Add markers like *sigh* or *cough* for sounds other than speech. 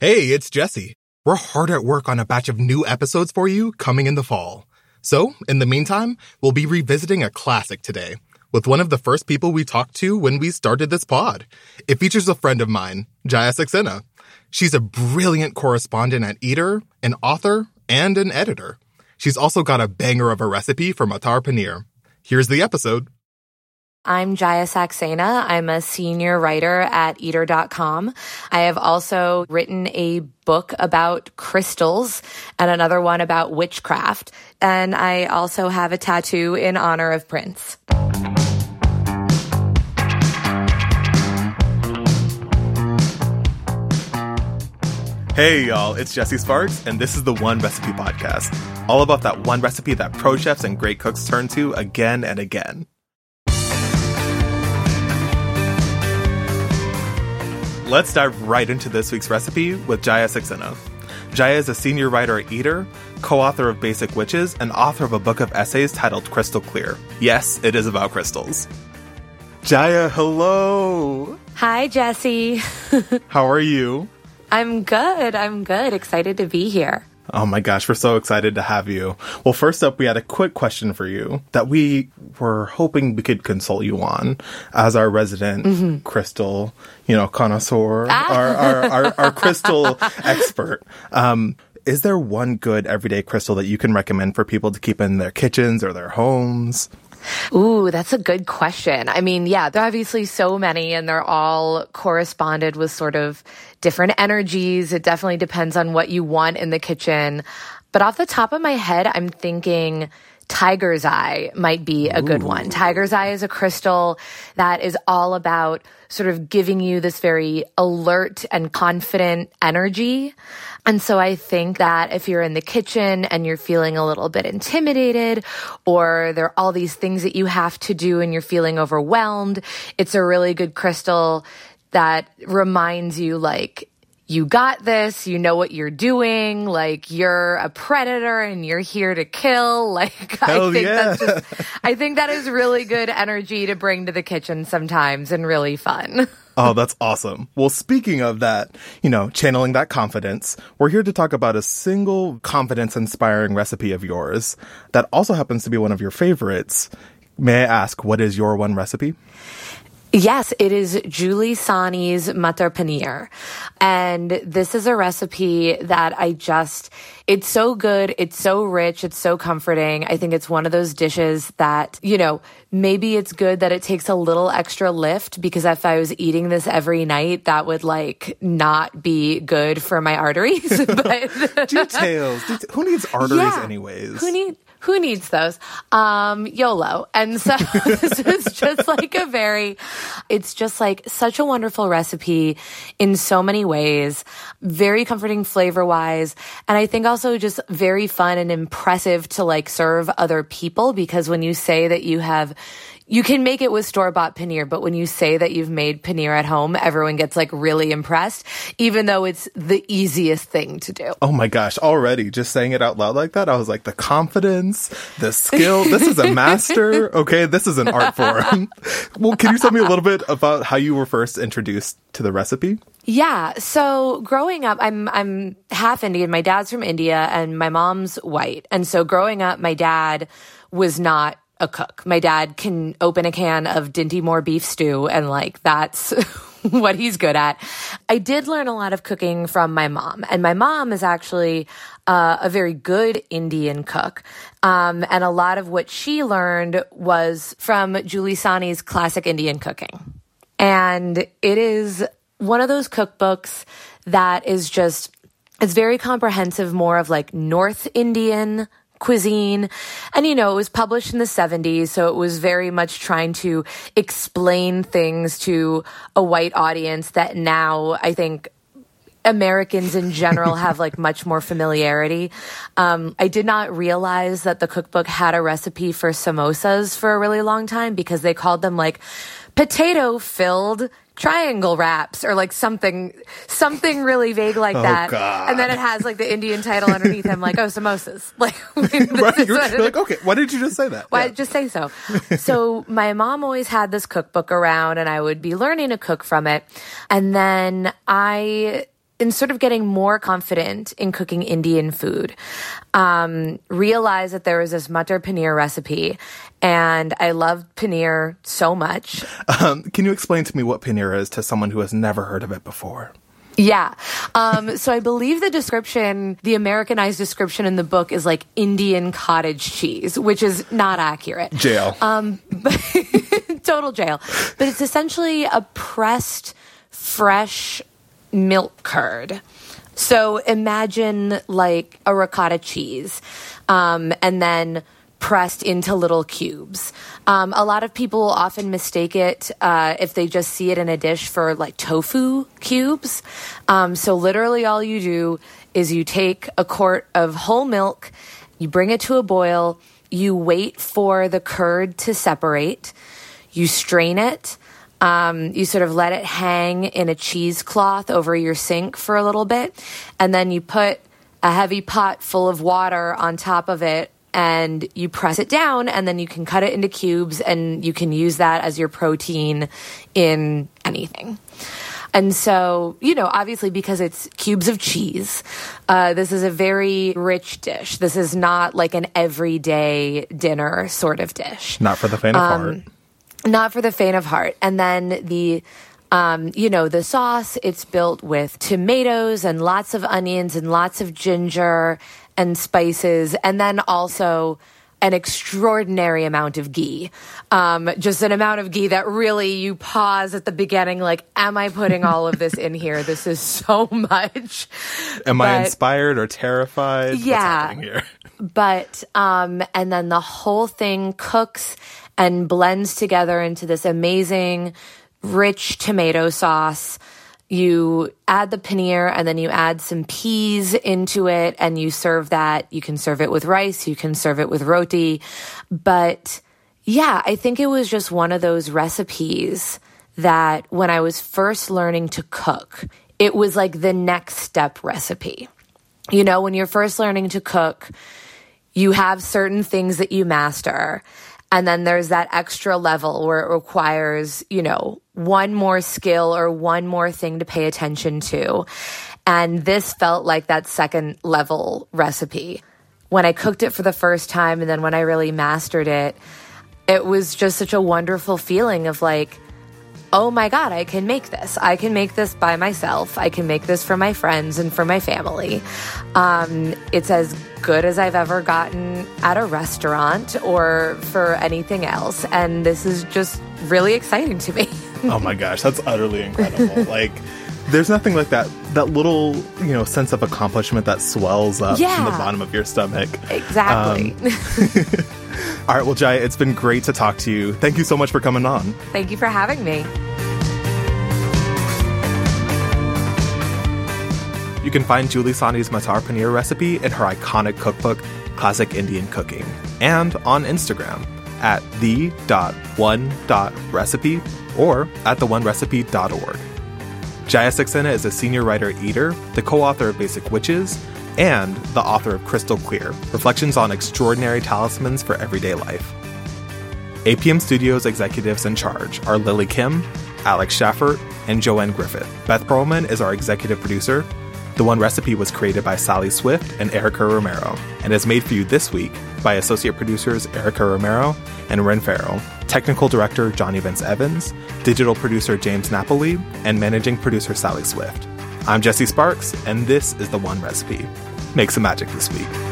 Hey, it's Jesse. We're hard at work on a batch of new episodes for you coming in the fall. So, in the meantime, we'll be revisiting a classic today with one of the first people we talked to when we started this pod. It features a friend of mine, Jaya Saxena. She's a brilliant correspondent at Eater, an author, and an editor. She's also got a banger of a recipe for Matar Paneer. Here's the episode. I'm Jaya Saxena. I'm a senior writer at eater.com. I have also written a book about crystals and another one about witchcraft. And I also have a tattoo in honor of Prince. Hey y'all, it's Jesse Sparks, and this is the One Recipe Podcast. All about that one recipe that pro chefs and great cooks turn to again and again. Let's dive right into this week's recipe with Jaya Saxena. Jaya is a senior writer at Eater, co author of Basic Witches, and author of a book of essays titled Crystal Clear. Yes, it is about crystals. Jaya, hello! Hi, Jesse. *laughs* How are you? I'm good. I'm good. Excited to be here. Oh my gosh, we're so excited to have you. Well, first up, we had a quick question for you that we were hoping we could consult you on as our resident mm-hmm. crystal, you know, connoisseur, ah. our, our, our, our, crystal expert. Um, is there one good everyday crystal that you can recommend for people to keep in their kitchens or their homes? Ooh, that's a good question. I mean, yeah, there are obviously so many and they're all corresponded with sort of different energies. It definitely depends on what you want in the kitchen. But off the top of my head, I'm thinking Tiger's Eye might be a good one. Tiger's Eye is a crystal that is all about sort of giving you this very alert and confident energy. And so I think that if you're in the kitchen and you're feeling a little bit intimidated or there are all these things that you have to do and you're feeling overwhelmed, it's a really good crystal that reminds you like you got this, you know what you're doing, like you're a predator and you're here to kill. *laughs* Like Hell I think yeah. that's just, I think that is really good energy to bring to the kitchen sometimes and really fun. *laughs* oh, that's awesome. Well, speaking of that, you know, channeling that confidence, we're here to talk about a single confidence inspiring recipe of yours that also happens to be one of your favorites. May I ask, what is your one recipe? Yes, it is Julie Sahni's Matar Paneer. And this is a recipe that I just, it's so good. It's so rich. It's so comforting. I think it's one of those dishes that, you know, maybe it's good that it takes a little extra lift because if I was eating this every night, that would like not be good for my arteries. *laughs* but *laughs* details. Who needs arteries yeah, anyways? Who need, who needs those? Um, YOLO. And so *laughs* this is just like a very, it's just like such a wonderful recipe in so many ways, very comforting flavor wise. And I think also just very fun and impressive to like serve other people because when you say that you have, you can make it with store bought paneer, but when you say that you've made paneer at home, everyone gets like really impressed, even though it's the easiest thing to do. Oh my gosh, already just saying it out loud like that, I was like, the confidence, the skill, this is a *laughs* master. Okay, this is an art form. *laughs* well, can you tell me a little bit about how you were first introduced to the recipe? Yeah. So growing up, I'm, I'm half Indian. My dad's from India and my mom's white. And so growing up, my dad was not a cook. My dad can open a can of Dinty Moore beef stew and like that's *laughs* what he's good at. I did learn a lot of cooking from my mom and my mom is actually uh, a very good Indian cook. Um, and a lot of what she learned was from Julie Sahni's classic Indian cooking. And it is one of those cookbooks that is just, it's very comprehensive, more of like North Indian cuisine. And, you know, it was published in the 70s, so it was very much trying to explain things to a white audience that now I think Americans in general *laughs* have like much more familiarity. Um, I did not realize that the cookbook had a recipe for samosas for a really long time because they called them like potato filled triangle wraps or like something something really vague like oh, that God. and then it has like the indian title underneath him like oh samosas *laughs* like *laughs* right, you're, you're like okay why did you just say that why yeah. just say so so my mom always had this cookbook around and i would be learning to cook from it and then i in sort of getting more confident in cooking Indian food, um, realized that there was this matar paneer recipe, and I loved paneer so much. Um, can you explain to me what paneer is to someone who has never heard of it before? Yeah. Um, *laughs* so I believe the description, the Americanized description in the book is like Indian cottage cheese, which is not accurate. Jail. Um, *laughs* but *laughs* total jail. But it's essentially a pressed, fresh milk curd. So imagine like a ricotta cheese, um, and then pressed into little cubes. Um, a lot of people often mistake it uh, if they just see it in a dish for like tofu cubes. Um, so literally, all you do is you take a quart of whole milk, you bring it to a boil, you wait for the curd to separate, you strain it. Um, you sort of let it hang in a cheesecloth over your sink for a little bit, and then you put a heavy pot full of water on top of it and you press it down and then you can cut it into cubes and you can use that as your protein in anything. And so, you know, obviously because it's cubes of cheese, uh, this is a very rich dish. This is not like an everyday dinner sort of dish. Not for the faint of um, heart. Not for the faint of heart. And then the um, you know, the sauce, it's built with tomatoes and lots of onions and lots of ginger and spices, and then also an extraordinary amount of ghee. Um, just an amount of ghee that really you pause at the beginning, like, am I putting all of this in here? This is so *laughs* much. Am but, I inspired or terrified? Yeah. *laughs* But, um, and then the whole thing cooks and blends together into this amazing, rich tomato sauce you add the paneer and then you add some peas into it and you serve that. You can serve it with rice, you can serve it with roti. But yeah, I think it was just one of those recipes that when I was first learning to cook, it was like the next step recipe. You know, when you're first learning to cook, you have certain things that you master. And then there's that extra level where it requires, you know, one more skill or one more thing to pay attention to. And this felt like that second level recipe. When I cooked it for the first time and then when I really mastered it, it was just such a wonderful feeling of like, oh my God, I can make this. I can make this by myself. I can make this for my friends and for my family. Um, it's as good as I've ever gotten at a restaurant or for anything else. And this is just really exciting to me. *laughs* oh my gosh, that's utterly incredible. *laughs* like, there's nothing like that that little you know sense of accomplishment that swells up yeah. from the bottom of your stomach exactly um, *laughs* All right, well, Jaya, it's been great to talk to you. Thank you so much for coming on. Thank you for having me. You can find Julie Sahni's Matar Paneer recipe in her iconic cookbook, Classic Indian Cooking, and on Instagram at the.one.recipe or at theonerecipe.org. Jaya Saxena is a senior writer eater, the co author of Basic Witches, and the author of Crystal Clear Reflections on Extraordinary Talismans for Everyday Life. APM Studios executives in charge are Lily Kim, Alex Schaffert, and Joanne Griffith. Beth Perlman is our executive producer. The One Recipe was created by Sally Swift and Erica Romero and is made for you this week by associate producers Erica Romero and Ren Farrell, technical director Johnny Vince Evans, digital producer James Napoli, and managing producer Sally Swift. I'm Jesse Sparks, and this is The One Recipe. Make some magic this week.